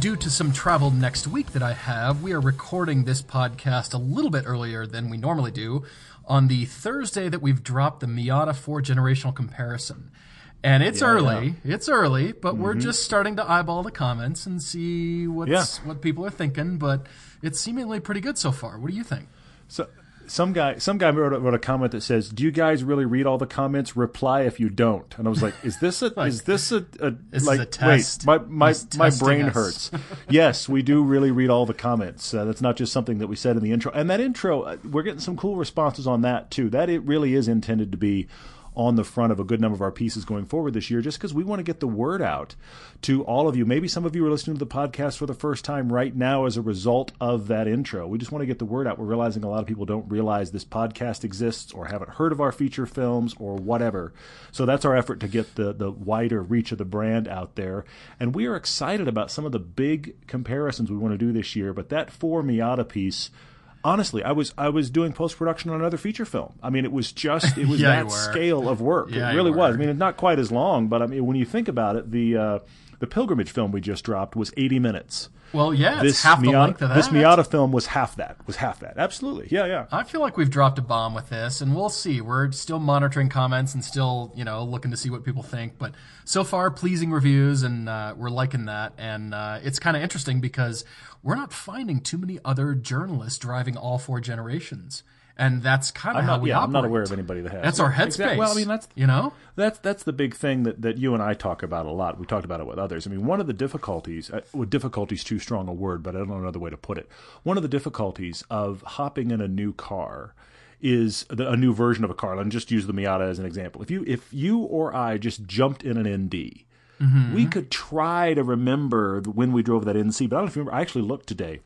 Due to some travel next week that I have, we are recording this podcast a little bit earlier than we normally do on the Thursday that we've dropped the Miata 4 generational comparison. And it's Yeah, early. It's early, but we're mm-hmm. just starting to eyeball the comments and see what's Yeah. what people are thinking, but it's seemingly pretty good so far. What do you think? So some guy some guy wrote a, wrote a comment that says, "Do you guys really read all the comments? Reply if you don't." And I was like, "Is this a is this a, a This is like a test. wait, my my my brain us. hurts." yes, we do really read all the comments. Uh, that's not just something that we said in the intro. And that intro, uh, we're getting some cool responses on that too. That it really is intended to be on the front of a good number of our pieces going forward this year, just because we want to get the word out to all of you. Maybe some of you are listening to the podcast for the first time right now as a result of that intro. We just want to get the word out. We're realizing a lot of people don't realize this podcast exists or haven't heard of our feature films or whatever. So that's our effort to get the, the wider reach of the brand out there. And we are excited about some of the big comparisons we want to do this year. But that four Miata piece, honestly, I was I was doing post production on another feature film. I mean, it was just it was Yeah, that scale of work. Yeah, it really was. I mean, it's not quite as long, but I mean, when you think about it, the uh, the pilgrimage film we just dropped was 80 minutes. Well, yeah, This it's half the Miata, length of that. this Miata film was half that. Was half that. Absolutely. Yeah, yeah. I feel like we've dropped a bomb with this, and we'll see. We're still monitoring comments and still, you know, looking to see what people think. But so far, pleasing reviews, and uh, we're liking that. And uh, it's kind of interesting because we're not finding too many other journalists driving all four generations, and that's kind of how not, we yeah, I'm not aware of anybody that has. That's our headspace. exactly. Well, I mean, that's you know, That's that's the big thing that, that you and I talk about a lot. We talked about it with others. I mean, one of the difficulties, uh, well, difficulties too strong a word, but I don't know another way to put it. One of the difficulties of hopping in a new car is the, a new version of a car. And just use the Miata as an example. If you if you or I just jumped in an ND, Mm-hmm. we could try to remember when we drove that NC. But I don't know if you remember. I actually looked today.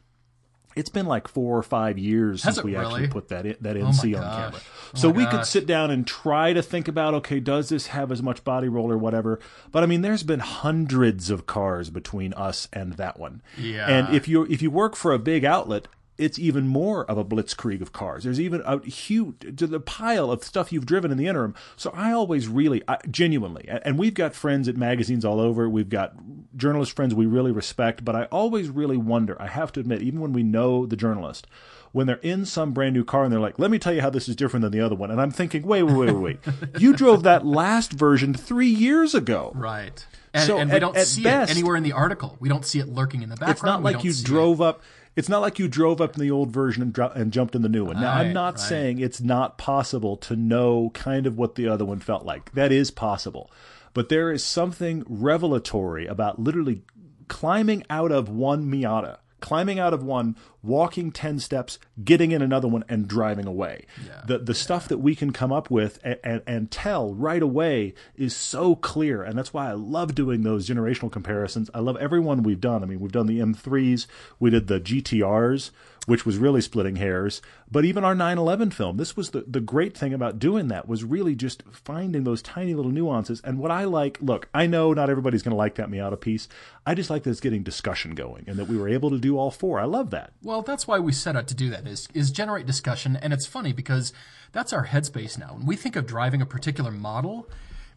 It's been like four or five years Has since we really? actually put that in, that oh NC on gosh. camera. Oh So my we could sit down and try to think about okay, does this have as much body roll or whatever? But I mean, there's been hundreds of cars between us and that one. Yeah. And if you if you work for a big outlet, it's even more of a blitzkrieg of cars. There's even a huge to the pile of stuff you've driven in the interim. So I always really, I, genuinely, and we've got friends at magazines all over. We've got journalist friends we really respect, but I always really wonder. I have to admit, even when we know the journalist. When they're in some brand new car and they're like, "Let me tell you how this is different than the other one," and I'm thinking, "Wait, wait, wait, wait! wait. you drove that last version three years ago. right? And, So and we at- don't see best- it anywhere in the article. We don't see it lurking in the background. It's not We like you see it. drove up. It's not like you drove up in the old version and, dro- and jumped in the new one. Now, I'm not right. saying it's not possible to know kind of what the other one felt like. That is possible. But there is something revelatory about literally climbing out of one Miata, climbing out of one, walking 10 steps, getting in another one, and driving away. The, the stuff that we can come up with and, and, and tell right away is so clear. And that's why I love doing those generational comparisons. I love every one we've done. I mean, we've done the M3s, we did the GTRs, which was really splitting hairs. But even our 911 film, this was the, the great thing about doing that was really just finding those tiny little nuances. And what I like, look, I know not everybody's going to like that Miata piece. I just like that it's getting discussion going and that we were able to do all four. I love that. Well, that's why we set out to do that is is generate discussion, and it's funny because that's our headspace now. When we think of driving a particular model,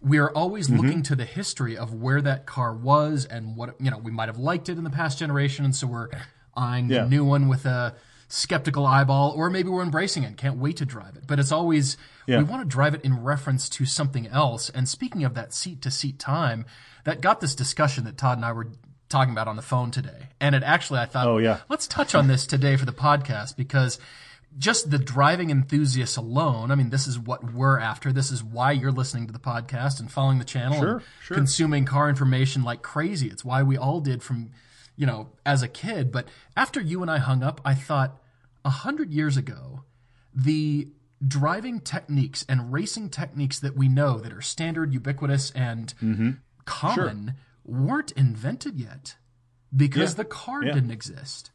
we are always Mm-hmm. looking to the history of where that car was and what you know we might have liked it in the past generation, and so we're eyeing Yeah. the new one with a skeptical eyeball, or maybe we're embracing it, can't wait to drive it. But it's always Yeah. we want to drive it in reference to something else. And speaking of that seat to seat time, that got this discussion that Todd and I were talking about on the phone today. And it actually, I thought, Oh, yeah. let's touch on this today for the podcast because just the driving enthusiasts alone, I mean, this is what we're after. This is why you're listening to the podcast and following the channel Sure, and sure. consuming car information like crazy. It's why we all did from, you know, as a kid. But after you and I hung up, I thought a hundred years ago, the driving techniques and racing techniques that we know that are standard, ubiquitous, and Mm-hmm. common weren't invented yet because Yeah. the car Yeah. didn't exist.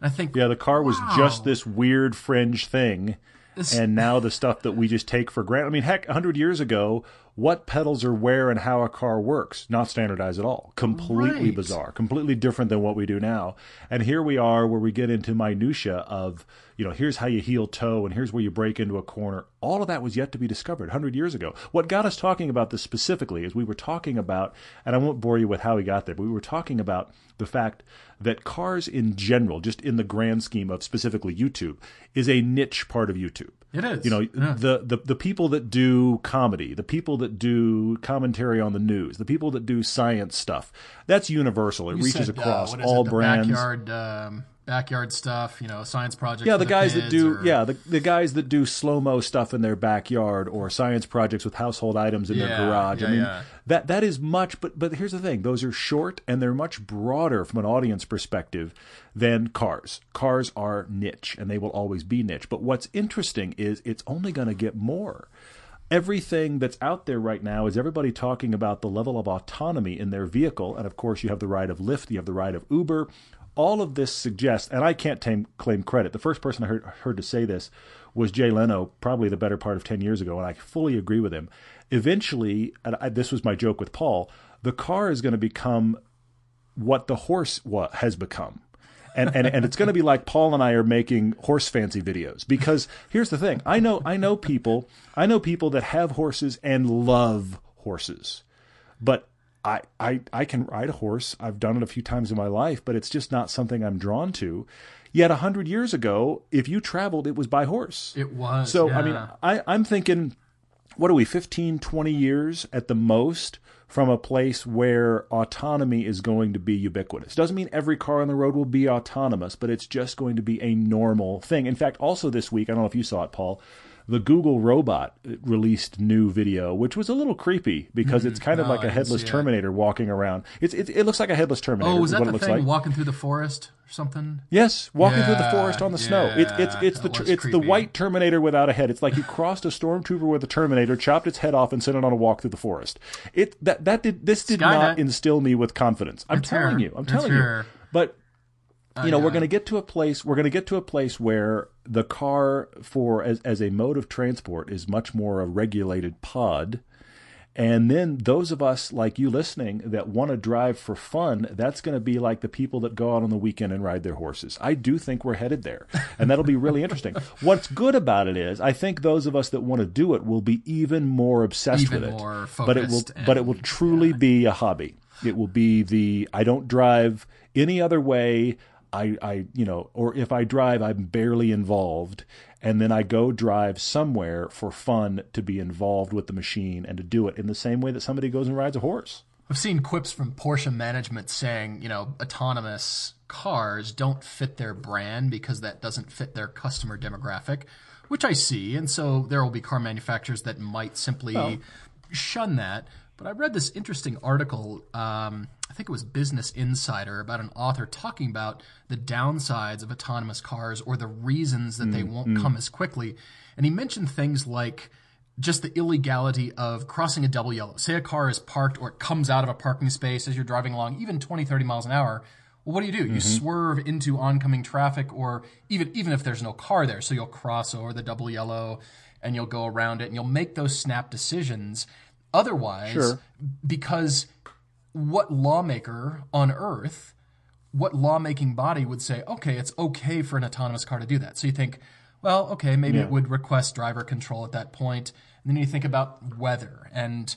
And I think Yeah, the car was Wow. just this weird fringe thing. This- and now the stuff that we just take for granted. I mean, heck, 100 years ago, what pedals are where and how a car works, not standardized at all. Completely Right. bizarre, completely different than what we do now. And here we are where we get into minutia of, you know, here's how you heel toe and here's where you brake into a corner. All of that was yet to be discovered 100 years ago. What got us talking about this specifically is we were talking about, and I won't bore you with how we got there, but we were talking about the fact that cars in general, just in the grand scheme of specifically YouTube, is a niche part of YouTube. It is. You know, Yeah. the, the the people that do comedy, the people that do commentary on the news, the people that do science stuff, that's universal. It You reaches said, uh, across is all it, brands. Backyard, um, backyard stuff, you know, science projects. Yeah, the guys that do or- yeah, the, the guys that do slow mo stuff in their backyard or science projects with household items in their Yeah, garage. I mean yeah. that that is much but but here's the thing, those are short and they're much broader from an audience perspective than cars. Cars are niche and they will always be niche. But what's interesting is it's only going to get more. Everything that's out there right now is everybody talking about the level of autonomy in their vehicle. And of course, you have the ride of Lyft, you have the ride of Uber. All of this suggests, and I can't tam- claim credit. The first person I heard, heard to say this was Jay Leno, probably the better part of 10 years ago, and I fully agree with him. Eventually, I, this was my joke with Paul, the car is going to become what the horse wa- has become. And, and and it's going to be like Paul and I are making horse fancy videos because here's the thing I know I know people I know people that have horses and love horses, but I I I can ride a horse I've done it a few times in my life but it's just not something I'm drawn to. Yet a hundred years ago, if you traveled, it was by horse. It was. So yeah. I mean, I, I'm thinking, what are we, 15, 20 years at the most from a place where autonomy is going to be ubiquitous. Doesn't mean every car on the road will be autonomous, but it's just going to be a normal thing. In fact, also this week, I don't know if you saw it, Paul. The Google robot released new video, which was a little creepy because it's mm-hmm. kind of No, like a headless it. Terminator walking around. It's it, it looks like a headless Terminator. oh, was that what the thing like. walking through the forest or something? Yes, walking through the forest on the snow. It's it's it's the it's the white Terminator without a head. It's like you crossed a stormtrooper with a Terminator, chopped its head off, and sent it on a walk through the forest. It that that did this did not Skynet. instill me with confidence. I'm It's telling here. you. I'm It's telling you. here. But you know, we're oh, going to get to a place. We're going to get to a place where the car, for as as a mode of transport, is much more a regulated pod. And then those of us like you listening that want to drive for fun, that's going to be like the people that go out on the weekend and ride their horses. I do think we're headed there, and that'll be really interesting. What's good about it is, I think those of us that want to do it will be even more obsessed Even with it. more but it will, focused but it will and- truly be a hobby. It will be the I don't drive any other way. I, I, you know, or if I drive, I'm barely involved, and then I go drive somewhere for fun to be involved with the machine and to do it in the same way that somebody goes and rides a horse. I've seen quips from Porsche management saying, you know, autonomous cars don't fit their brand because that doesn't fit their customer demographic, which I see. And so there will be car manufacturers that might simply oh. shun that. But I read this interesting article, um, I think it was Business Insider, about an author talking about the downsides of autonomous cars or the reasons that they mm, won't mm. come as quickly. And he mentioned things like just the illegality of crossing a double yellow. Say a car is parked or it comes out of a parking space as you're driving along, even 20, 30 miles an hour. Well, what do you do? You mm-hmm. swerve into oncoming traffic, or even even if there's no car there, so you'll cross over the double yellow and you'll go around it and you'll make those snap decisions. Otherwise, Sure. because what lawmaker on earth what lawmaking body would say, okay, it's okay for an autonomous car to do that? So you think, well, okay, maybe Yeah. it would request driver control at that point. And then you think about weather and,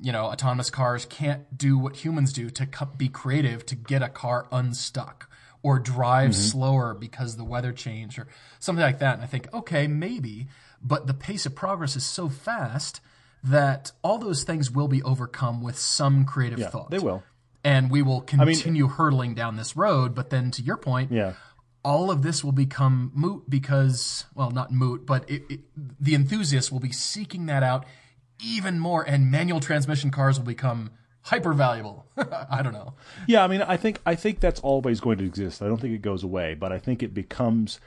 you know, autonomous cars can't do what humans do to be creative to get a car unstuck or drive Mm-hmm. slower because the weather changed or something like that. And I think, okay, maybe, but the pace of progress is so fast that all those things will be overcome with some creative Yeah, thought they will. and we will mean- continue hurtling down this road. But then, to your point, Yeah. all of this will become moot because, well, not moot, but it, it, the enthusiasts will be seeking that out even more, and manual transmission cars will become hyper valuable. I don't know. Yeah, I mean, I think I think that's always going to exist. I don't think it goes away, but I think it becomes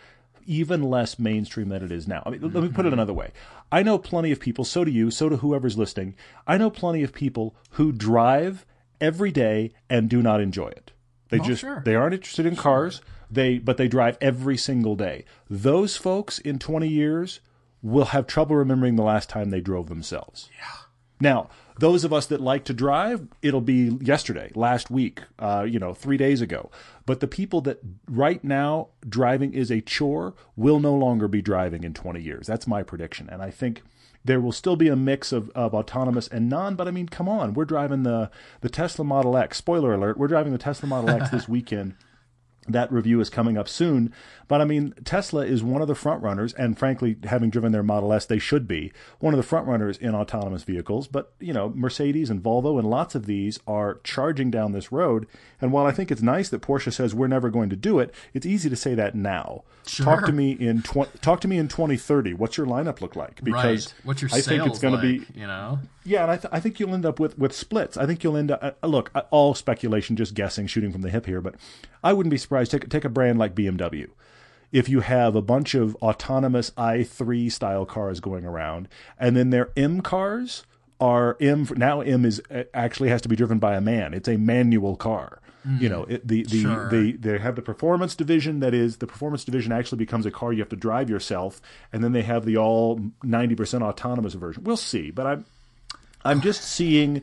even less mainstream than it is now. I mean, let me put it mm-hmm. another way. I know plenty of people, so do you, so do whoever's listening. I know plenty of people who drive every day and do not enjoy it. They Oh, just sure. they aren't interested in cars. They but they drive every single day. Those folks in 20 years will have trouble remembering the last time they drove themselves. Yeah. Now, those of us that like to drive, it'll be yesterday, last week, uh, you know, three days ago. But the people that right now driving is a chore will no longer be driving in 20 years. That's my prediction. And I think there will still be a mix of, of autonomous and non, but I mean, come on, we're driving the, the Tesla Model X. Spoiler alert, we're driving the Tesla Model X this weekend. That review is coming up soon. But I mean, Tesla is one of the front runners, and frankly, having driven their Model S, they should be one of the front runners in autonomous vehicles. But, you know, Mercedes and Volvo and lots of these are charging down this road. And while I think it's nice that Porsche says we're never going to do it, it's easy to say that now. Sure. Talk to me in tw- talk to me in 2030. What's your lineup look like? Because right. What's your I think it's going like, to be you know? yeah, and I, th- I think you'll end up with, with splits. I think you'll end up. Uh, look, uh, all speculation, just guessing, shooting from the hip here, but I wouldn't be surprised. Take take a brand like BMW. If you have a bunch of autonomous i3 style cars going around, and then their M cars are M now M is uh, actually has to be driven by a man. It's a manual car. You know, it, the the, Sure. the they have the performance division that is the performance division actually becomes a car you have to drive yourself, and then they have the all ninety percent autonomous version. We'll see, but I'm I'm just seeing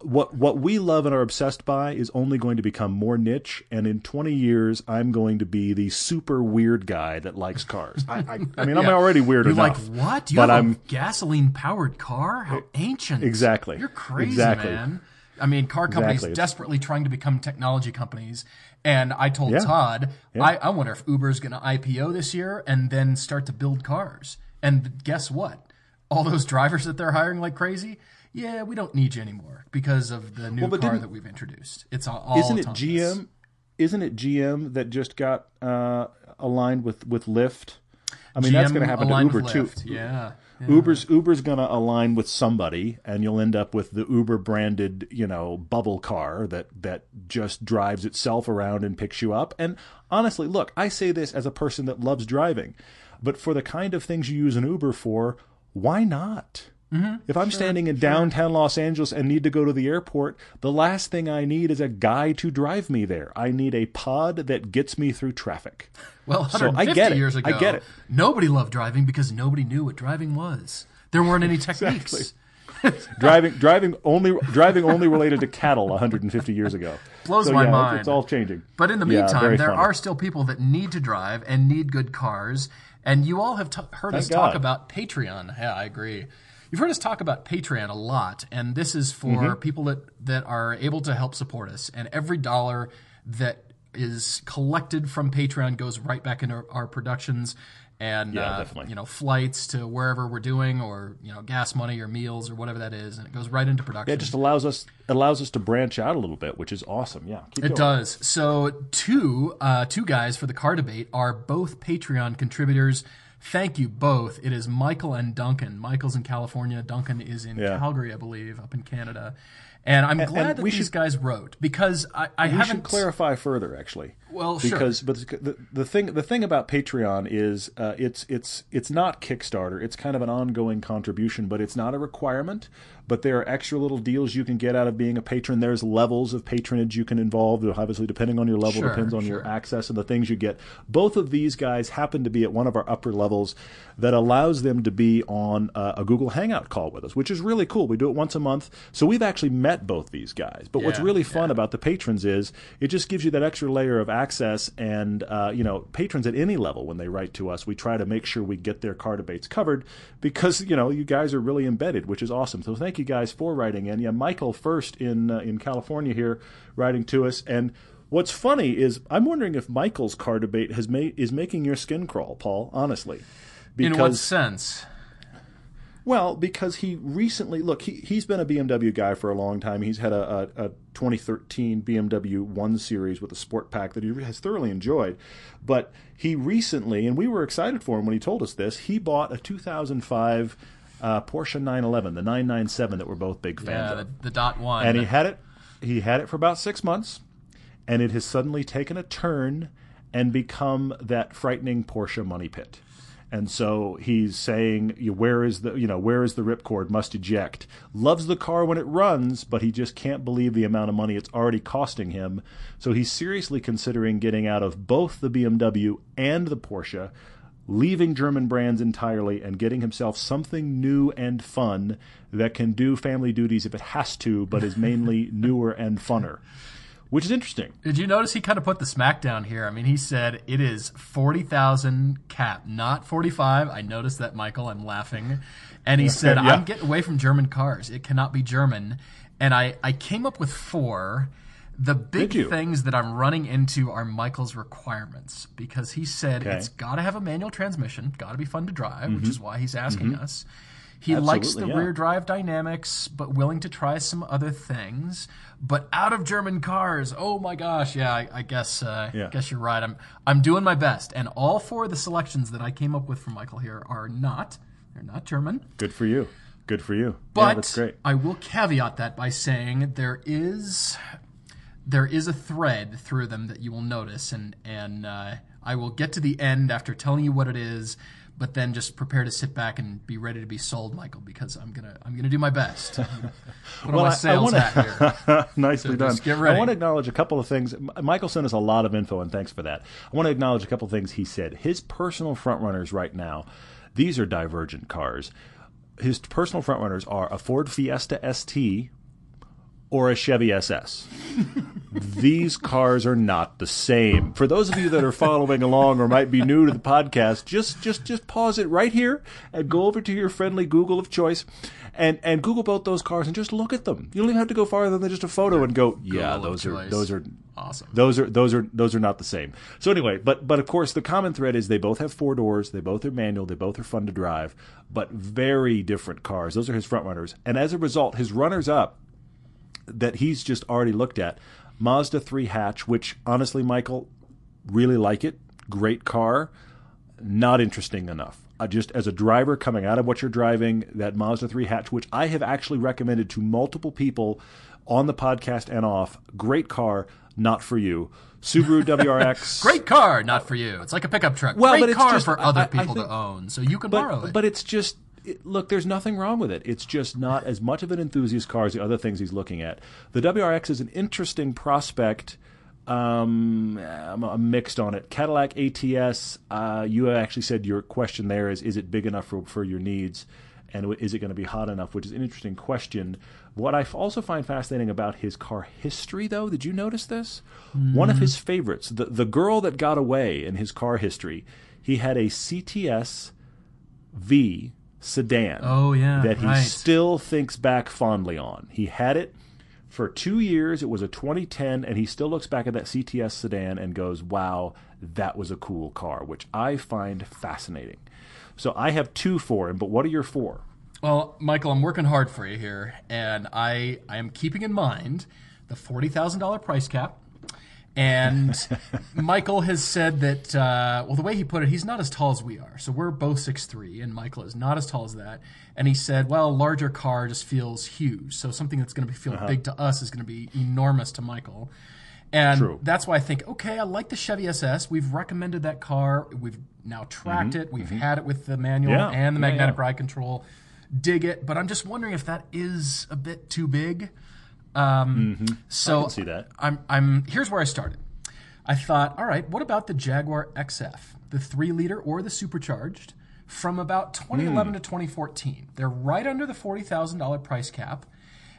what what we love and are obsessed by is only going to become more niche. And in 20 years, I'm going to be the super weird guy that likes cars. I, I, I mean, I'm Yeah. already weird You're enough. like, what? You but have I'm a gasoline powered car? How ancient. Exactly. You're crazy, Exactly. man. I mean, car companies Exactly. desperately trying to become technology companies. And I told Yeah. Todd, I, I wonder if Uber's going to IPO this year and then start to build cars. And guess what? All those drivers that they're hiring like crazy, yeah, we don't need you anymore because of the new but car that we've introduced. It's all, all isn't it. GM? Isn't it GM that just got uh, aligned with with Lyft? I mean, that's going to happen to Uber too. Yeah. yeah. Uber's Uber's going to align with somebody, and you'll end up with the Uber branded, you know, bubble car that that just drives itself around and picks you up. And honestly, look, I say this as a person that loves driving, but for the kind of things you use an Uber for, why not? Mm-hmm. If I'm standing in downtown Los Angeles and need to go to the airport, the last thing I need is a guy to drive me there. I need a pod that gets me through traffic. Well, So I 150 get it. years ago, I get it. nobody loved driving because nobody knew what driving was. There weren't any techniques. driving driving only driving only related to cattle 150 years ago. Blows so, my yeah, mind. It's all changing. But in the meantime, there funny. are still people that need to drive and need good cars. And you all have t- heard us Thank talk about Patreon. Yeah, I agree. You've heard us talk about Patreon a lot, and this is for Mm-hmm. people that, that are able to help support us. And every dollar that is collected from Patreon goes right back into our productions and Yeah, uh, you know flights to wherever we're doing, or you know gas money or meals or whatever that is, and it goes right into production. It just allows us allows us to branch out a little bit, which is awesome. Yeah, It going. does. So two uh, two guys for the car debate are both Patreon contributors. Thank you both. It is Michael and Duncan. Michael's in California. Duncan is in Yeah. Calgary, I believe, up in Canada. And I'm glad and that we these should- guys wrote because I, I We haven't should clarify further, actually. Well, sure. because but the, the thing the thing about Patreon is uh, it's it's it's not Kickstarter. It's kind of an ongoing contribution, but it's not a requirement. But there are extra little deals you can get out of being a patron. There's levels of patronage you can involve. Obviously, depending on your level, Sure, depends on sure. your access and the things you get. Both of these guys happen to be at one of our upper levels that allows them to be on uh, a Google Hangout call with us, which is really cool. We do it once a month, so we've actually met both these guys. But what's really fun about the patrons is it just gives you that extra layer of access. And uh, you know, patrons at any level when they write to us, we try to make sure we get their car debates covered because you know you guys are really embedded, which is awesome. So thank you guys for writing in. Yeah, Michael first in uh, in California here writing to us and. What's funny is I'm wondering if Michael's car debate has made is making your skin crawl, Paul. Honestly, in what because sense? well, because he recently look he he's been a BMW guy for a long time. He's had a, a, a 2013 BMW One Series with a Sport Pack that he has thoroughly enjoyed. But he recently, and we were excited for him when he told us this, he bought a 2005 uh, Porsche 911, the 997 that we're both big fans Yeah, of the, the dot one. and he had it he had it for about six months and it has suddenly taken a turn and become that frightening Porsche money pit. And so he's saying, "Where is the you know where is the ripcord? Must eject." Loves the car when it runs, but he just can't believe the amount of money it's already costing him. So he's seriously considering getting out of both the BMW and the Porsche, leaving German brands entirely, and getting himself something new and fun that can do family duties if it has to, but is mainly newer and funner which is interesting. Did you notice he kind of put the smack down here? I mean, he said it is 40,000 cap, not 45. I noticed that, Michael. I'm laughing. And he said, Yeah. I'm getting away from German cars. It cannot be German. And I, I came up with four. The big things that I'm running into are Michael's requirements because he said Okay. it's got to have a manual transmission, got to be fun to drive, which is why he's asking us. He Mm-hmm. Absolutely, likes the yeah. rear drive dynamics, but willing to try some other things. But out of German cars, oh my gosh, yeah, I, I guess, uh, Yeah. guess you're right. I'm, I'm doing my best, and all four of the selections that I came up with for Michael here are not, they're not German. Good for you. Good for you. But yeah, that's great. I will caveat that by saying there is, there is a thread through them that you will notice, and and uh, I will get to the end after telling you what it is. But then just prepare to sit back and be ready to be sold, Michael, because I'm gonna I'm gonna do my best. Put Well, I- on my sales wanna- hat here. Nicely done. just get ready. I want to acknowledge a couple of things. Michael sent us a lot of info, and thanks for that. I want to acknowledge a couple of things he said. His personal frontrunners right now, these are divergent cars. His personal frontrunners are a Ford Fiesta ST or a Chevy SS. These cars are not the same. For those of you that are following along or might be new to the podcast, just just just pause it right here and go over to your friendly Google of choice and and Google both those cars and just look at them. You don't even have to go farther than just a photo and go, yeah, Google those are those are Awesome. those are those are those are not the same. So anyway, but but of course the common thread is they both have four doors, they both are manual, they both are fun to drive, but very different cars. Those are his front runners. And as a result, his runners up that he's just already looked at, Mazda 3 hatch, which honestly Michael really like it. Great car, not interesting enough. Uh, just as a driver coming out of what you're driving, that Mazda 3 hatch, which I have actually recommended to multiple people on the podcast and off, great car, not for you. Subaru WRX, Great car, not for you. It's like a pickup truck. Well, Great but it's car just- for I- other I people think- to own, so you can borrow it. but it's just it, look. There's nothing wrong with it. It's just not as much of an enthusiast car as the other things he's looking at. The WRX is an interesting prospect. Um, I'm, I'm mixed on it. Cadillac ATS. Uh, you actually said your question there is: Is it big enough for, for your needs? And is it going to be hot enough? Which is an interesting question. What I also find fascinating about his car history, though, did you notice this? One of his favorites, the the girl that got away in his car history, he had a CTS V sedan. Oh, yeah, that he right. still thinks back fondly on. He had it for two years. It was a 2010, and he still looks back at that CTS sedan and goes, "Wow, that was a cool car," which I find fascinating. So I have two for him, but what are your four? Well, Michael, I'm working hard for you here, and I I am keeping in mind the forty thousand dollar price cap. And Michael has said that uh, well, the way he put it, he's not as tall as we are, so we're both six three, and Michael is not as tall as that. And he said, well, a larger car just feels huge, so something that's going to feel uh-huh. big to us is going to be enormous to Michael. And True. that's why I think, okay, I like the Chevy SS. We've recommended that car. We've now tracked mm-hmm. it. We've mm-hmm. had it with the manual Yeah. and the Yeah, magnetic yeah. ride control. Dig it, but I'm just wondering if that is a bit too big. Um, So Mm-hmm. can see that. I'm, I'm. Here's where I started. I thought, all right, what about the Jaguar XF, the three liter or the supercharged, from about 2011 Hmm. to 2014? They're right under the forty thousand dollar price cap,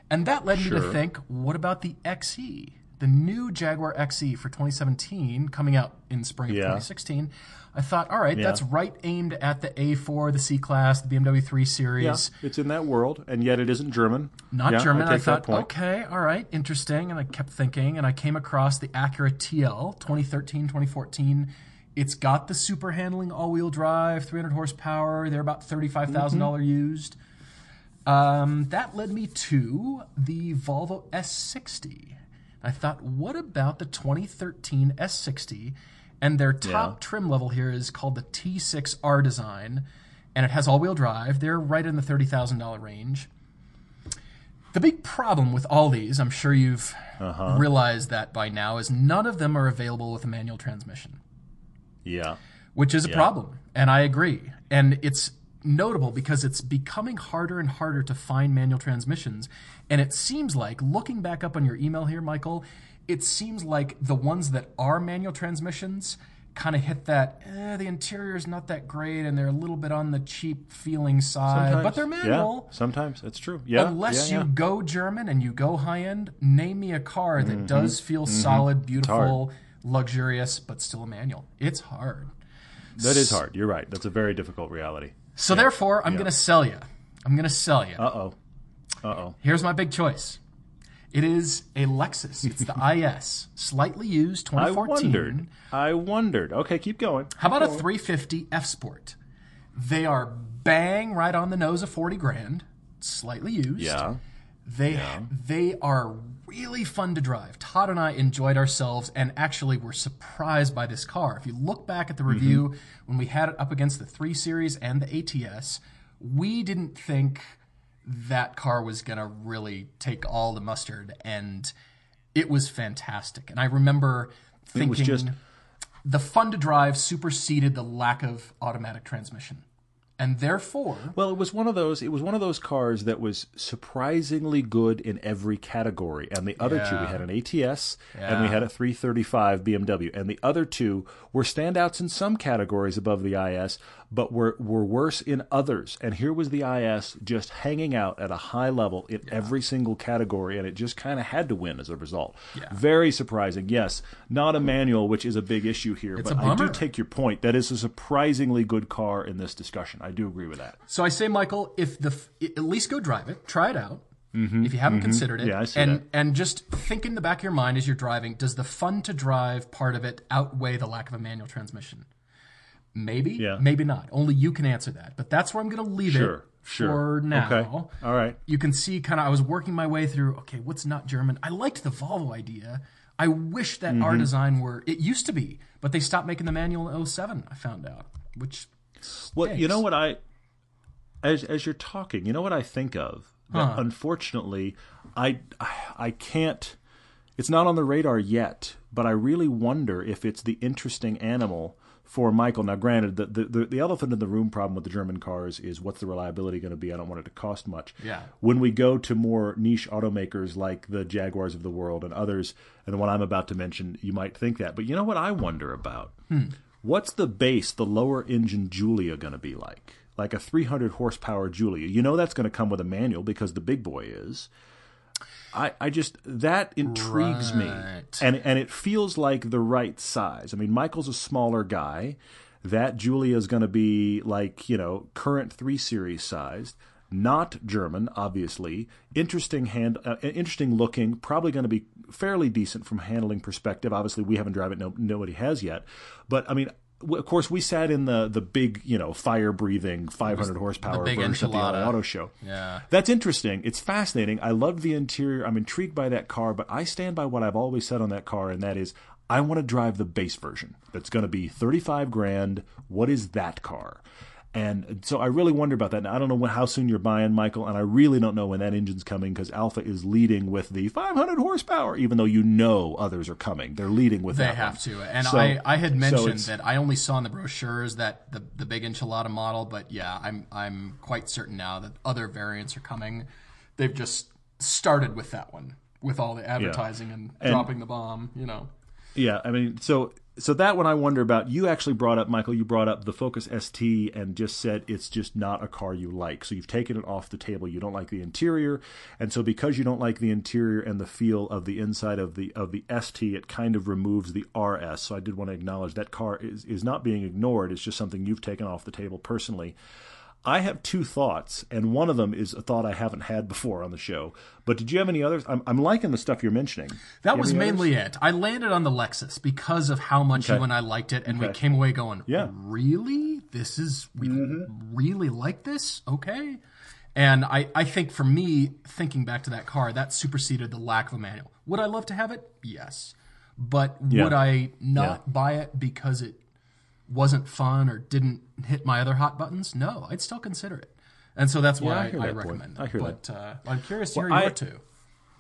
and that led me to think, what about the XE, the new Jaguar XE for 2017, coming out in spring of Yeah. 2016? I thought, all right, Yeah. that's right aimed at the A4, the C Class, the BMW 3 Series. Yeah, it's in that world, and yet it isn't German. Not Yeah, German. I, I, thought, okay, all right, interesting. And I kept thinking, and I came across the Acura TL 2013, 2014. It's got the super handling all wheel drive, 300 horsepower. They're about $35,000 Mm-hmm. dollars used. Um, that led me to the Volvo S60. I thought, what about the 2013 S60? And their top Yeah. trim level here is called the T6 R-Design, and it has all wheel drive. They're right in the $30,000 range. The big problem with all these, I'm sure you've Uh-huh. realized that by now, is none of them are available with a manual transmission. Yeah. which is a problem. And I agree. And it's notable because it's becoming harder and harder to find manual transmissions. And it seems like, looking back up on your email here, Michael, it seems like the ones that are manual transmissions kind of hit that eh, the interior is not that great and they're a little bit on the cheap feeling side, but they're manual. Yeah, sometimes that's true. Yeah. Unless yeah, you yeah. go German and you go high end, name me a car that does feel solid, beautiful, luxurious, but still a manual. It's hard. That is hard. You're right. That's a very difficult reality. So therefore, I'm going to sell you. I'm going to sell you. Uh oh. Uh oh. Here's my big choice. It is a Lexus. It's the IS, slightly used, 2014. I 2014. wondered. I wondered. Okay, keep going. How about a 350 F Sport? They are bang right on the nose of 40 grand, slightly used. Yeah. They they are really fun to drive. Todd and I enjoyed ourselves and actually were surprised by this car. If you look back at the mm-hmm. review when we had it up against the 3 Series and the ATS, we didn't think that car was going to really take all the mustard and it was fantastic. And I remember thinking was just- the fun to drive superseded the lack of automatic transmission. And therefore, Well, it was one of those. It was one of those cars that was surprisingly good in every category. And the other two, we had an ATS and we had a 335 BMW, and the other two were standouts in some categories above the IS, but were were worse in others. And here was the IS just hanging out at a high level in every single category, and it just kind of had to win as a result. Yeah. Very surprising. Yes, not a manual, which is a big issue here. It's but I do take your point. That is a surprisingly good car in this discussion. I do agree with that. So I say, Michael, if the f- at least go drive it, try it out. If you haven't considered it, Mm-hmm. Yeah, I see and that. and just think in the back of your mind as you're driving, does the fun to drive part of it outweigh the lack of a manual transmission? Maybe, Yeah. maybe not. Only you can answer that. But that's where I'm going to leave Sure, it sure. for now. Okay. All right. You can see kind of I was working my way through. Okay, what's not German? I liked the Volvo idea. I wish that our Mm-hmm. design were. It used to be, but they stopped making the manual in 07, I found out, which Well, you know what I, as as you're talking, you know what I think of. That Unfortunately, I I can't. It's not on the radar yet, but I really wonder if it's the interesting animal for Michael. Now, granted, the the, the, elephant in the room problem with the German cars is what's the reliability going to be? I don't want it to cost much. Yeah. When we go to more niche automakers like the Jaguars of the world and others, and the one I'm about to mention, you might think that. But you know what I wonder about? Hmm. What's the base, the lower engine Giulia going to be like? Like a 300 horsepower Giulia. You know that's going to come with a manual because the big boy is. I, I just that intrigues me, and and it feels like the right size. I mean, Michael's a smaller guy. That Giulia is going to be like you know current three series sized, not German, obviously. Interesting hand, uh, interesting looking. Probably going to be fairly decent from handling perspective. Obviously, we haven't driven it. No, nobody has yet. But I mean. Of course, we sat in the the big, you know, fire breathing, 500 horsepower version of the enchilada. auto show. Yeah. That's interesting. It's fascinating. I love the interior. I'm intrigued by that car, but I stand by what I've always said on that car, and that is I want to drive the base version. That's going to be 35 grand. What is that car? And so I really wonder about that. Now, I don't know when, how soon you're buying, Michael, and I really don't know when that engine's coming because Alfa is leading with the 500 horsepower, even though you know others are coming. They're leading with They that. have one. to. And So- I, I had mentioned it's- that I only saw in the brochures that the, the big enchilada model, but yeah, I'm I'm quite certain now that other variants are coming. They've just started with that one with all the advertising and, dropping the bomb, you know. Yeah, I mean, so so that one I wonder about. You actually brought up, Michael. You brought up the Focus ST and just said it's just not a car you like. So you've taken it off the table. You don't like the interior, and so because you don't like the interior and the feel of the inside of the of the ST, it kind of removes the RS. So I did want to acknowledge that car is is not being ignored. It's just something you've taken off the table personally. I have two thoughts, and one of them is a thought I haven't had before on the show. But did you have any others? I'm, I'm liking the stuff you're mentioning. That You was any others? mainly it. I landed on the Lexus because of how much Okay. you and I liked it, and we came away going, Yeah. Mm-hmm. really? This is we really like this? Okay." And I, I think for me, thinking back to that car, that superseded the lack of a manual. Would I love to have it? Yes. But Yeah. would I not buy it because it wasn't fun or didn't hit my other hot buttons? No, I'd still consider it. And so that's Yeah, I why hear I, that point. recommend I hear but uh, I'm curious to hear Well, your I- two.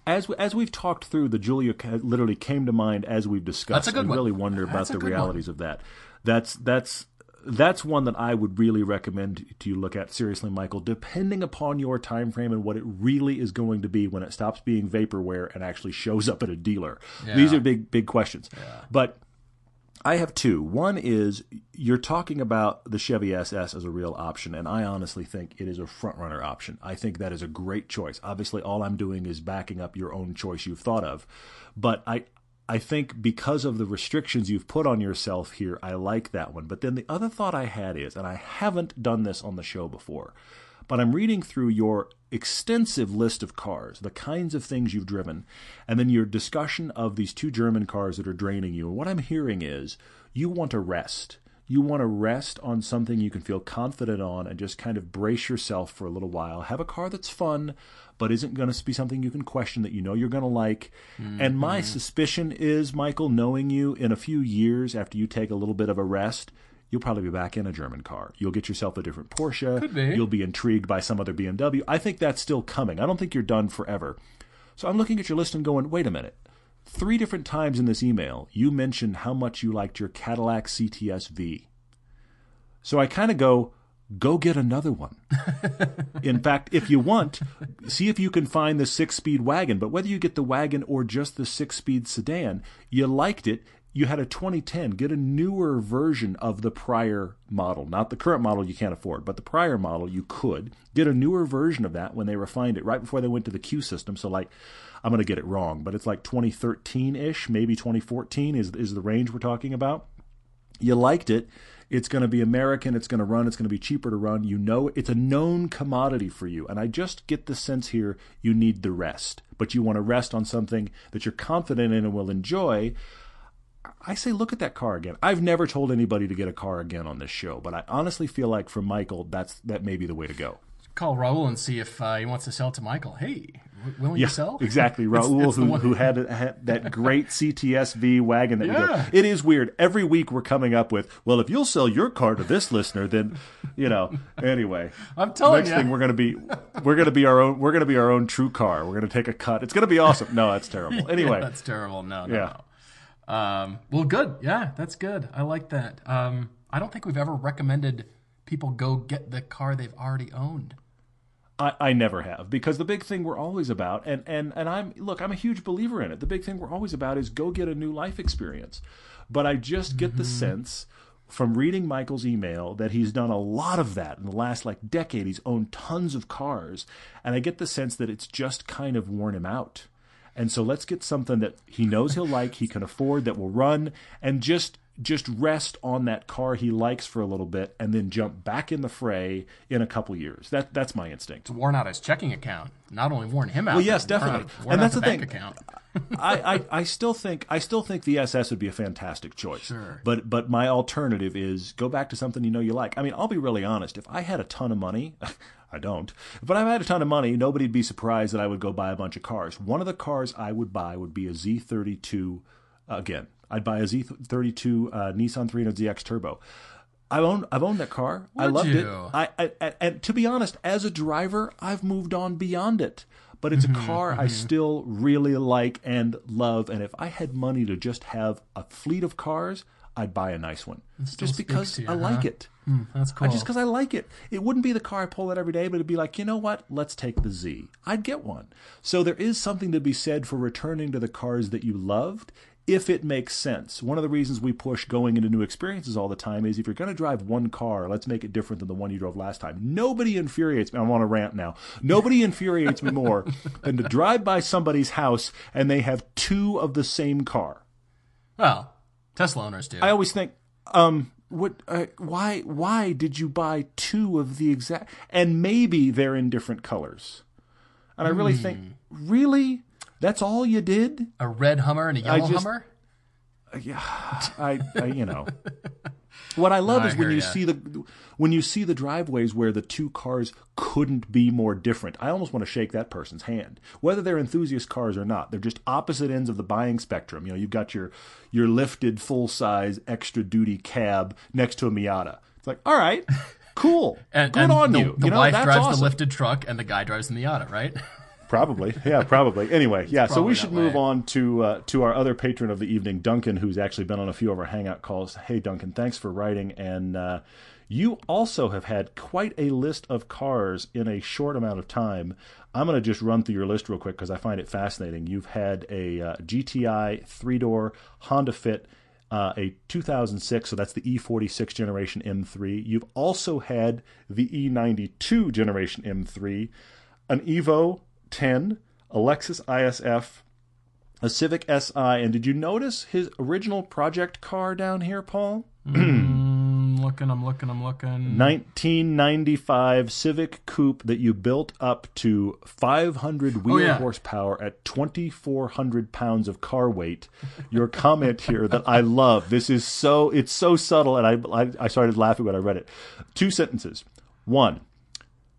as we, as we've talked through, the Giulia literally came to mind as we've discussed. That's a good I one. really wonder about That's the realities of that. That's that's that's one that I would really recommend to you look at seriously, Michael. Depending upon your time frame and what it really is going to be when it stops being vaporware and actually shows up at a dealer. These are big big questions. But I have two. One is you're talking about the Chevy SS as a real option, and I honestly think it is a front runner option. I think that is a great choice. Obviously, all I'm doing is backing up your own choice you've thought of, but I. I think because of the restrictions you've put on yourself here, I like that one. But then the other thought I had is, and I haven't done this on the show before, but I'm reading through your extensive list of cars, the kinds of things you've driven, and then your discussion of these two German cars that are draining you. And what I'm hearing is you want to rest. You want to rest on something you can feel confident on and just kind of brace yourself for a little while. Have a car that's fun, but isn't going to be something you can question that you know you're going to like. And my mm-hmm. suspicion is, Michael, knowing you in a few years after you take a little bit of a rest, you'll probably be back in a German car. You'll get yourself a different Porsche. Could be. You'll be intrigued by some other BMW. I think that's still coming. I don't think you're done forever. So I'm looking at your list and going, wait a minute. Three different times in this email, you mentioned how much you liked your Cadillac CTS-V. So I kind of go, go get another one. in fact, if you want, see if you can find the six speed wagon. But whether you get the wagon or just the six speed sedan, you liked it. You had a 2010. Get a newer version of the prior model. Not the current model you can't afford, but the prior model you could. Get a newer version of that when they refined it, right before they went to the Q system. So, like, I'm going to get it wrong, but it's like 2013 ish, maybe 2014 is, is the range we're talking about you liked it. It's going to be American. It's going to run. It's going to be cheaper to run. You know, it's a known commodity for you. And I just get the sense here you need the rest, but you want to rest on something that you're confident in and will enjoy. I say, look at that car again. I've never told anybody to get a car again on this show, but I honestly feel like for Michael, that's that may be the way to go. Call Raul and see if uh, he wants to sell to Michael. Hey, willing Yeah, to sell? exactly. It's- Raul, it's the who, who had, had that great CTS-V wagon that we go. Yeah. It is weird. Every week we're coming up with, well, if you'll sell your car to this listener, then, you know. Anyway, I'm telling you. next thing we're gonna be, we're gonna be our own. We're gonna be our own TrueCar. We're gonna take a cut. It's gonna be awesome. No, that's terrible. Anyway, that's terrible. No, no, Yeah. no. Um, well, good. Yeah, that's good. I like that. Um, I don't think we've ever recommended people go get the car they've already owned. I, I never have because the big thing we're always about and, and and I'm look I'm a huge believer in it. The big thing we're always about is go get a new life experience. But I just get the sense from reading Michael's email that he's done a lot of that in the last like decade. He's owned tons of cars and I get the sense that it's just kind of worn him out. And so let's get something that he knows he'll like, he can afford, that will run, and just just rest on that car he likes for a little bit, and then jump back in the fray in a couple years. That that's my instinct. It's worn out his checking account. Not only worn him out. Well, yes, definitely. out- worn And that's the the bank thing. account. I, I, I still think I still think the SS would be a fantastic choice. Sure. But but my alternative is go back to something you know you like. I mean, I'll be really honest. If I had a ton of money, I don't. But if I had a ton of money, nobody'd be surprised that I would go buy a bunch of cars. One of the cars I would buy would be a Z32. Again, I'd buy a Z32 uh, Nissan 300ZX Turbo. I've owned I've owned that car. I Would loved it. I, I, I and to be honest, as a driver, I've moved on beyond it. But it's a mm-hmm, car I mm-hmm. still really like and love. And if I had money to just have a fleet of cars, I'd buy a nice one. Just because you, I like huh? it. Hmm, that's I cool. just because I like it. It wouldn't be the car I pull out every day, but it'd be like, you know what? Let's take the Z. I'd get one. So there is something to be said for returning to the cars that you loved if it makes sense. One of the reasons we push going into new experiences all the time is if you're going to drive one car, let's make it different than the one you drove last time. Nobody infuriates me. I'm on a rant now. Nobody infuriates me more than to drive by somebody's house and they have two of the same car. well, Tesla owners do. I always think, um, what? Uh, why? Why did you buy two of the exact? And maybe they're in different colors. And I really think, really, that's all you did? a red Hummer and a yellow just- Hummer. Uh, yeah, I, I, you know. What I love I is when you ya. see the when you see the driveways where the two cars couldn't be more different. I almost want to shake that person's hand, whether they're enthusiast cars or not. They're just opposite ends of the buying spectrum. You know, you've got your your lifted full size extra duty cab next to a Miata. It's like, all right, cool, And, good and on the, you. The you know, wife drives awesome. the lifted truck, and the guy drives the Miata, right? Probably, yeah, probably. Anyway, yeah. So we should move way. on to uh, to our other patron of the evening, Duncan, who's actually been on a few of our hangout calls. Hey, Duncan, thanks for writing, and uh, you also have had quite a list of cars in a short amount of time. I'm going to just run through your list real quick because I find it fascinating. You've had a uh, GTI three door Honda Fit. Uh, a 2006, so that's the E46 generation M3. You've also had the E92 generation M3, an Evo 10, a Lexus ISF, a Civic Si, and did you notice his original project car down here, Paul? I'm mm, looking, I'm looking, I'm looking. 1995 Civic Coupe that you built up to 500 wheel Oh, yeah. horsepower at 2,400 pounds of car weight. Your comment here that I love. This is so it's so subtle, and I I, I started laughing when I read it. Two sentences. One,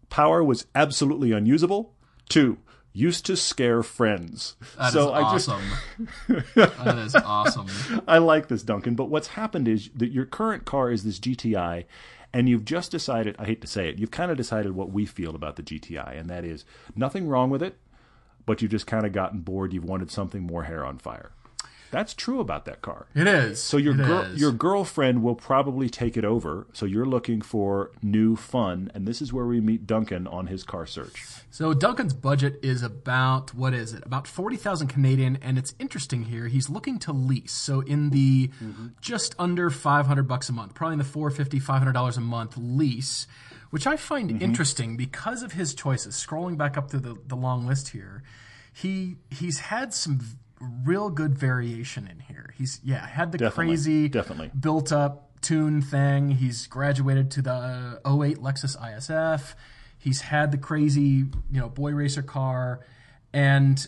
power was absolutely unusable. Two, used to scare friends. That is so I just awesome. that is awesome. I like this, Duncan. But what's happened is that your current car is this GTI, and you've just decided, I hate to say it, you've kind of decided what we feel about the GTI, and that is nothing wrong with it, but you've just kind of gotten bored. You've wanted something more hair on fire. That's true about that car. It is. So your is. your girlfriend will probably take it over. So you're looking for new fun, and this is where we meet Duncan on his car search. So Duncan's budget is about what is it? About forty thousand Canadian, and it's interesting here. He's looking to lease, so in the mm-hmm. just under five hundred bucks a month, probably in the 450 500 dollars a month lease, which I find mm-hmm. interesting because of his choices. Scrolling back up through the, the long list here, he he's had some real good variation in here. He's yeah had the Definitely, crazy definitely. built up tune thing. He's graduated to the 08 Lexus ISF. He's had the crazy, you know, boy racer car. And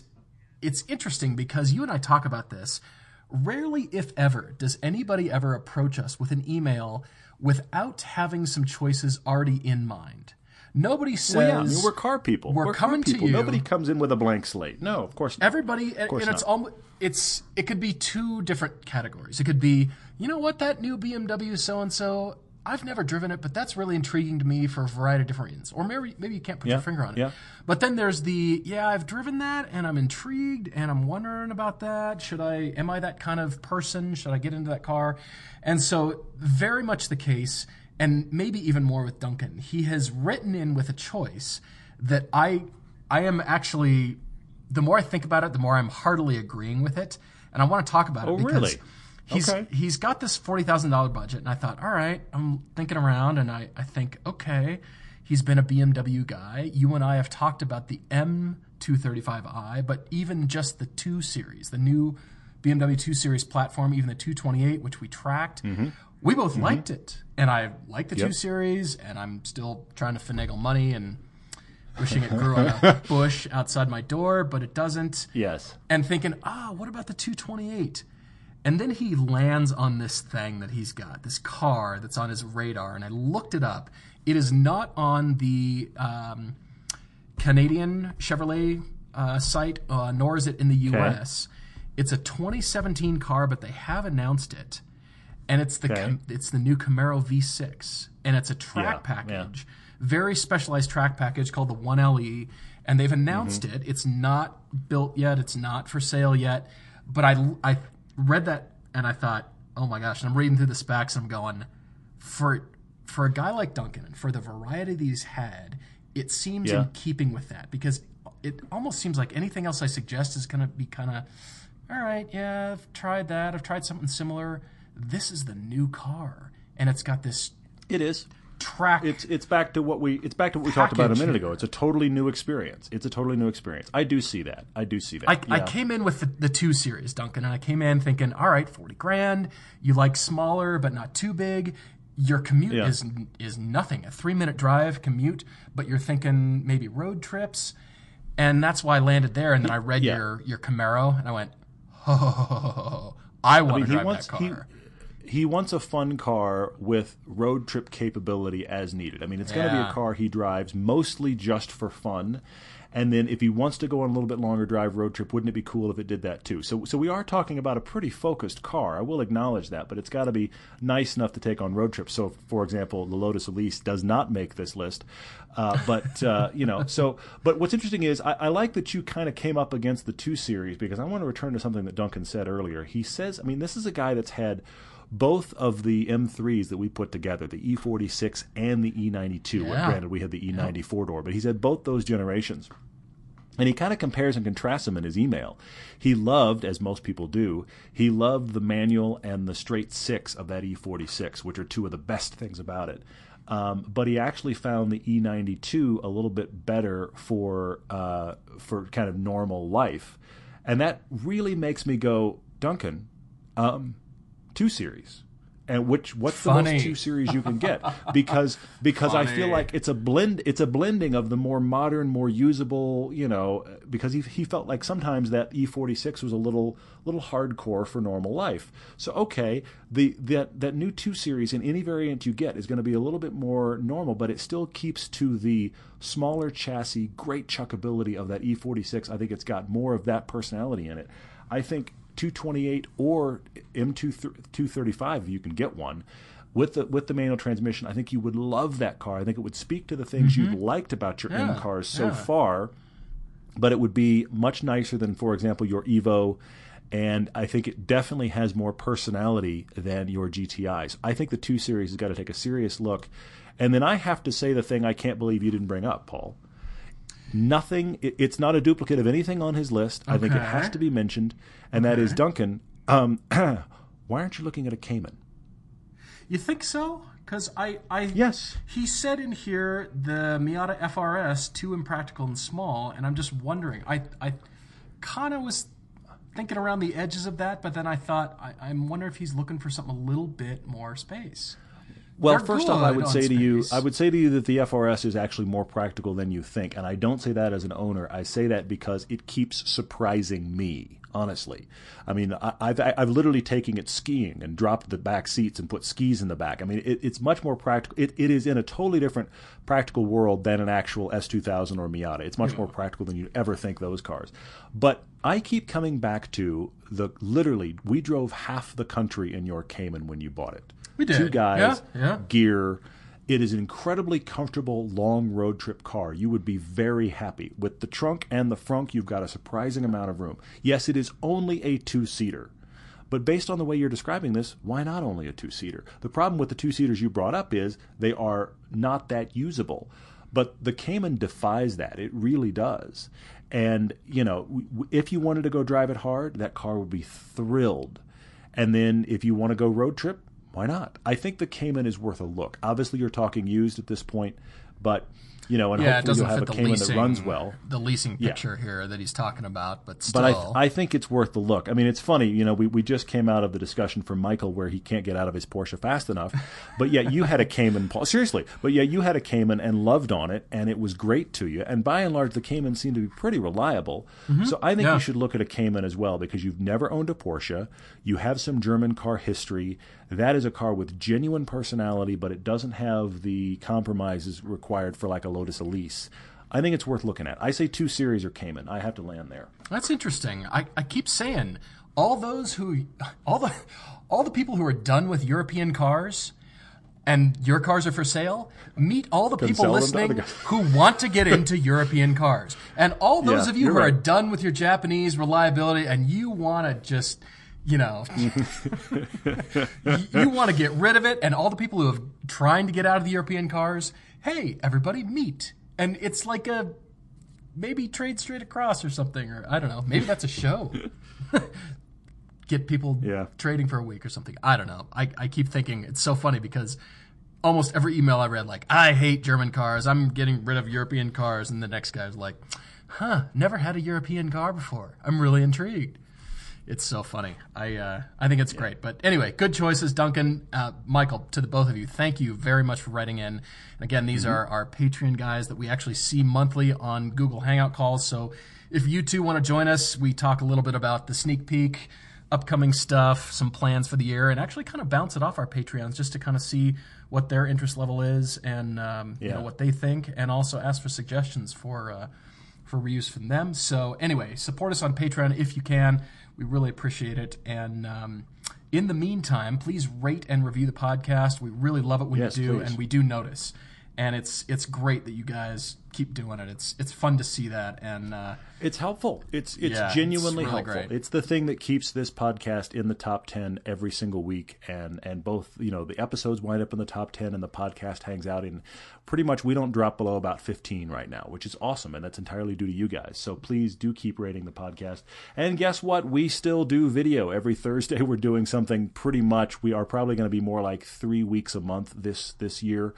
it's interesting because you and I talk about this. Rarely, if ever, does anybody ever approach us with an email without having some choices already in mind. Nobody says Well, yeah, I mean, we're car people. We're car coming to people. you. Nobody comes in with a blank slate. No, of course not. Everybody, and, course and it's not. almost it's it could be two different categories. It could be, you know what, that new BMW so and so. I've never driven it, but that's really intriguing to me for a variety of different reasons. Or maybe maybe you can't put Yeah, your finger on it. yeah. But then there's the yeah, I've driven that and I'm intrigued and I'm wondering about that. Should I am I that kind of person? Should I get into that car? And so very much the case and maybe even more with Duncan. He has written in with a choice that I I am actually the more I think about it, the more I'm heartily agreeing with it. And I want to talk about Oh, it because really? he's Okay. he's got this forty thousand dollar budget, and I thought, all right, I'm thinking around, and I, I think, okay, he's been a BMW guy. You and I have talked about the M235i, but even just the two series, the new BMW 2 Series platform, even the 228, which we tracked, Mm-hmm. We both liked it, and I like the Yep. 2 Series, and I'm still trying to finagle money and wishing it grew on a bush outside my door, but it doesn't Yes. and thinking, ah, what about the 228? And then he lands on this thing that he's got, this car that's on his radar. And I looked it up. It is not on the um, Canadian Chevrolet uh, site, uh, nor is it in the US. It's a 2017 car, but they have announced it. And it's the Okay. It's the new Camaro V6, and it's a track Yeah, yeah. package, very specialized track package called the 1LE, and they've announced Mm-hmm. it. It's not built yet. It's not for sale yet. But I I read that and I thought, oh my gosh! And I'm reading through the specs and I'm going, for for a guy like Duncan and for the variety that he's had, it seems Yeah. in keeping with that because it almost seems like anything else I suggest is going to be kind of, all right, yeah, I've tried that. I've tried something similar. This is the new car, and it's got this It is. track. It's it's back to what we it's back to what we talked about a minute ago. It's a totally new experience. It's a totally new experience. I do see that. I do see that. I, I came in with the, the two series, Duncan, and I came in thinking, all right, forty grand. You like smaller but not too big. Your commute Yeah. is is nothing, a three minute drive commute, but you're thinking maybe road trips, and that's why I landed there. And then I read Yeah. your your Camaro, and I went, oh, I want to he drive wants that car. he wants a fun car with road trip capability as needed. I mean, it's going to be a car he drives mostly just for fun. And then if he wants to go on a little bit longer drive road trip, wouldn't it be cool if it did that too? So so we are talking about a pretty focused car. I will acknowledge that, but it's got to be nice enough to take on road trips. So for example, the Lotus Elise does not make this list, uh, but uh, you know. So but what's interesting is I, I like that you kind of came up against the two series because I want to return to something that Duncan said earlier. He says, I mean, this is a guy that's had both of the M3s that we put together, the E46 and the E92. Yeah. Well, granted, we had the E90 four door, but he's had both those generations. And he kind of compares and contrasts them in his email. He loved, as most people do, he loved the manual and the straight six of that E46, which are two of the best things about it. Um, but he actually found the E92 a little bit better for uh, for kind of normal life, and that really makes me go, Duncan, um, two series. And which what's Funny. the most two series you can get? Because because I feel like it's a blend it's a blending of the more modern more usable you know because he, he felt like sometimes that E46 was a little little hardcore for normal life. So okay the that that new 2 series in any variant you get is going to be a little bit more normal but it still keeps to the smaller chassis great chuckability of that E46 I think it's got more of that personality in it. I think 228 or M2 235 if you can get one with the with the manual transmission. I think you would love that car. I think it would speak to the things you've liked about your M Mm-hmm. Cars so yeah. far. But it would be much nicer than, for example, your Evo. And I think it definitely has more personality than your GTIs. I think the two series has got to take a serious look. And then I have to say the thing I can't believe you didn't bring up, Paul. Nothing. It, it's not a duplicate of anything on his list. I think it has to be mentioned, and that is Duncan. Um, why aren't you looking at a Cayman? You think so? Because I, I, Yes. He said in here the Miata FRS too impractical and small, and I'm just wondering. I, I kind of was thinking around the edges of that, but then I thought I, I'm wondering if he's looking for something a little bit more space. Well, They're first off, I would say to you. I would say to you that the FRS is actually more practical than you think, and I don't say that as an owner. I say that because it keeps surprising me. Honestly, I mean, I, I've I've literally taken it skiing and dropped the back seats and put skis in the back. I mean, it, it's much more practical. It, it is in a totally different practical world than an actual S2000 or Miata. It's much more practical than you ever think those cars. But I keep coming back to the literally, we drove half the country in your Cayman when you bought it. We did. Two guys, Yeah, yeah. gear. It is an incredibly comfortable long road trip car. You would be very happy. With the trunk and the frunk, you've got a surprising amount of room. Yes, it is only a two seater. But based on the way you're describing this, why not only a two seater? The problem with the two seaters you brought up is they are not that usable. But the Cayman defies that. It really does. And, you know, if you wanted to go drive it hard, that car would be thrilled. And then if you want to go road trip, why not? I think the Cayman is worth a look. Obviously, you're talking used at this point, but you know, and Yeah, hopefully you'll have a Cayman leasing that runs well. The leasing Yeah. picture here that he's talking about, but still, But I, I think it's worth the look. I mean, it's funny, you know, we, we just came out of the discussion from Michael where he can't get out of his Porsche fast enough. But yet you had a Cayman, Paul, seriously, but yet you had a Cayman and loved on it, and it was great to you. And by and large, the Cayman seemed to be pretty reliable. Mm-hmm. So I think Yeah. you should look at a Cayman as well because you've never owned a Porsche. You have some German car history. That is a car with genuine personality, but it doesn't have the compromises required for like a Lotus Elise. I think it's worth looking at. I say two series or Cayman. I have to land there. That's interesting. I, I keep saying all those who all the all the people who are done with European cars and your cars are for sale, meet all the people sell them to listening who want to get into European cars. And all those Yeah, of you who are done with your Japanese reliability and you want to just you know, you, you want to get rid of it, and all the people who have trying to get out of the European cars, hey, everybody meet, and it's like a maybe trade straight across or something, or I don't know. Maybe that's a show. Get people Yeah. trading for a week or something. I don't know. I, I keep thinking it's so funny because almost every email I read, like, I hate German cars. I'm getting rid of European cars. And the next guy's like, huh, never had a European car before. I'm really intrigued. It's so funny. I uh, I think it's great. But anyway, good choices, Duncan, uh, Michael. To the both of you, thank you very much for writing in. And again, these are our Patreon guys that we actually see monthly on Google Hangout calls. So if you two want to join us, we talk a little bit about the sneak peek, upcoming stuff, some plans for the year, and actually kind of bounce it off our Patreons just to kind of see what their interest level is and um, you know what they think, and also ask for suggestions for. Uh, for reuse from them. So anyway, support us on Patreon if you can. We really appreciate it. And um, in the meantime, please rate and review the podcast. We really love it when Yes, you do, please. and we do notice. And it's it's great that you guys keep doing it. It's it's fun to see that, and uh, It's helpful. It's it's Yeah, it's genuinely really helpful. great. It's the thing that keeps this podcast in the top ten every single week, and and both you know the episodes wind up in the top ten, and the podcast hangs out in pretty much we don't drop below about fifteen right now, which is awesome, and that's entirely due to you guys. So please do keep rating the podcast. And guess what? We still do video every Thursday. We're doing something pretty much. We are probably going to be more like three weeks a month this this year.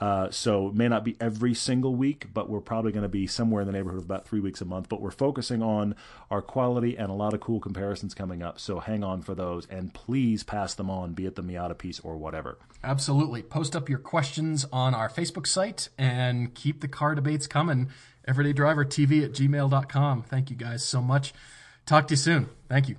Uh, so it may not be every single week, but we're probably going to be somewhere in the neighborhood of about three weeks a month. But we're focusing on our quality and a lot of cool comparisons coming up. So hang on for those, and please pass them on, be it the Miata piece or whatever. Absolutely. Post up your questions on our Facebook site and keep the car debates coming. EverydayDriverTV at gmail.com. Thank you guys so much. Talk to you soon. Thank you.